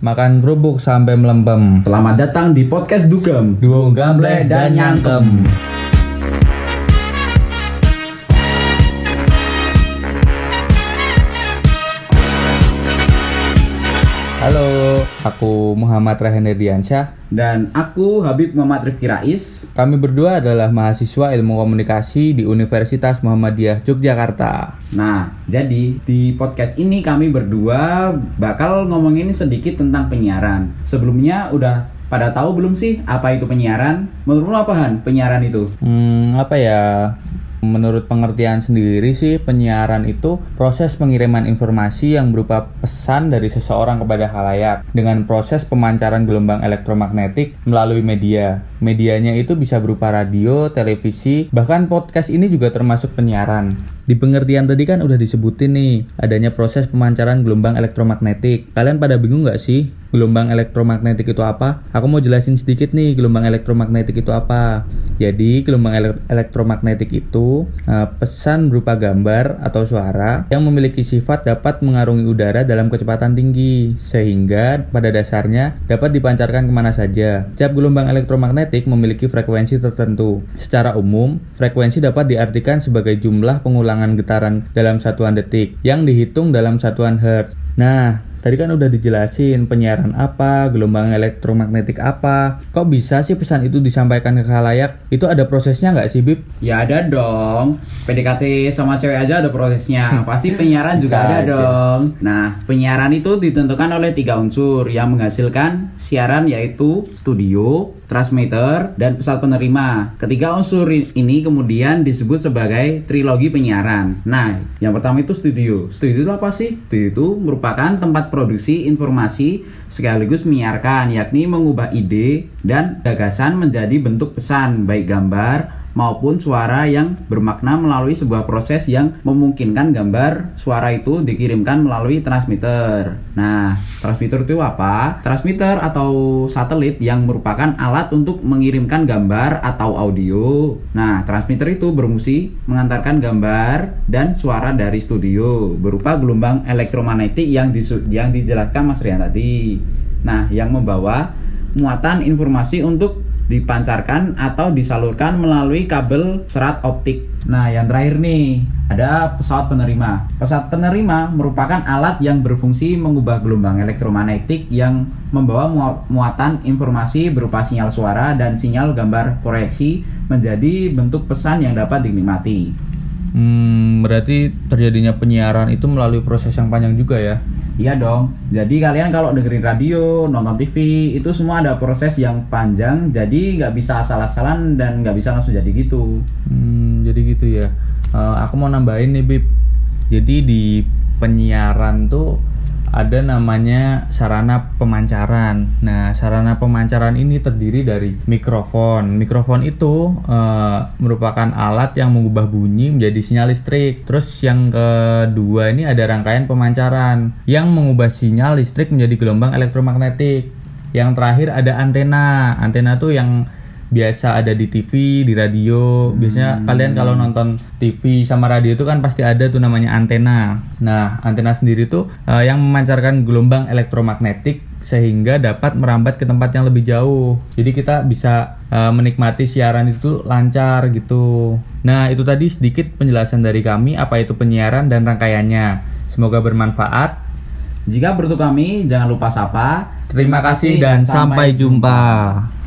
Makan kerupuk sampai melempem. Selamat datang di podcast Dugem. Duo gambleh dan nyangkem. Aku Muhammad Rahen Diansyah. Dan aku Habib Muhammad Rifki Rais. Kami berdua adalah mahasiswa ilmu komunikasi di Universitas Muhammadiyah Yogyakarta. Nah, jadi di podcast ini kami berdua bakal ngomongin sedikit tentang penyiaran. Sebelumnya udah pada tahu belum sih apa itu penyiaran? Menurut lo apa Han, penyiaran itu? Hmm, apa ya? Menurut pengertian sendiri sih, penyiaran itu proses pengiriman informasi yang berupa pesan dari seseorang kepada halayak dengan proses pemancaran gelombang elektromagnetik melalui media. Medianya itu bisa berupa radio, televisi, bahkan podcast ini juga termasuk penyiaran. Di pengertian tadi kan udah disebutin nih, adanya proses pemancaran gelombang elektromagnetik. Kalian pada bingung nggak sih gelombang elektromagnetik itu apa? Aku mau jelasin sedikit nih gelombang elektromagnetik itu apa. Jadi gelombang ele elektromagnetik itu uh, pesan berupa gambar atau suara yang memiliki sifat dapat mengarungi udara dalam kecepatan tinggi sehingga pada dasarnya dapat dipancarkan ke mana saja. Setiap gelombang elektromagnetik memiliki frekuensi tertentu. Secara umum, frekuensi dapat diartikan sebagai jumlah pengulangan getaran dalam satuan detik yang dihitung dalam satuan hertz. Nah, Tadi kan udah dijelasin penyiaran apa, gelombang elektromagnetik apa. Kok bisa sih pesan itu disampaikan ke khalayak? Itu ada prosesnya nggak sih, Bib? Ya ada dong. PDKT sama cewek aja ada prosesnya. Pasti penyiaran juga ada aja. dong. Nah, penyiaran itu ditentukan oleh tiga unsur yang menghasilkan siaran yaitu studio, transmitter, dan pesawat penerima. Ketiga unsur ini kemudian disebut sebagai trilogi penyiaran. Nah, yang pertama itu studio. Studio itu apa sih? Studio itu merupakan tempat produksi informasi sekaligus menyiarkan, yakni mengubah ide dan gagasan menjadi bentuk pesan, baik gambar, maupun suara yang bermakna melalui sebuah proses yang memungkinkan gambar suara itu dikirimkan melalui transmitter. Nah, transmitter itu apa? Transmitter atau satelit yang merupakan alat untuk mengirimkan gambar atau audio. Nah, transmitter itu berfungsi mengantarkan gambar dan suara dari studio berupa gelombang elektromagnetik yang yang dijelaskan Mas Rian tadi. Nah, yang membawa muatan informasi untuk dipancarkan atau disalurkan melalui kabel serat optik. Nah, yang terakhir nih, ada pesawat penerima. Pesawat penerima merupakan alat yang berfungsi mengubah gelombang elektromagnetik yang membawa mua- muatan informasi berupa sinyal suara dan sinyal gambar proyeksi menjadi bentuk pesan yang dapat dinikmati. Hmm, berarti terjadinya penyiaran itu melalui proses yang panjang juga ya. Iya dong. Jadi kalian kalau dengerin radio, nonton TV, itu semua ada proses yang panjang. Jadi nggak bisa asal-asalan dan nggak bisa langsung jadi gitu. Hmm, jadi gitu ya. Eh, aku mau nambahin nih, Bib. Jadi di penyiaran tuh ada namanya sarana pemancaran. Nah, sarana pemancaran ini terdiri dari mikrofon. Mikrofon itu eh, merupakan alat yang mengubah bunyi menjadi sinyal listrik. Terus yang kedua ini ada rangkaian pemancaran yang mengubah sinyal listrik menjadi gelombang elektromagnetik. Yang terakhir ada antena. Antena tuh yang biasa ada di TV, di radio. Biasanya kalian kalau nonton TV sama radio itu kan pasti ada tuh namanya antena. Nah, antena sendiri tuh eh, yang memancarkan gelombang elektromagnetik sehingga dapat merambat ke tempat yang lebih jauh. Jadi kita bisa eh, menikmati siaran itu lancar gitu. Nah, itu tadi sedikit penjelasan dari kami apa itu penyiaran dan rangkaiannya. Semoga bermanfaat. Jika bertuk kami, jangan lupa sapa. Terima kasih dan sampai jumpa.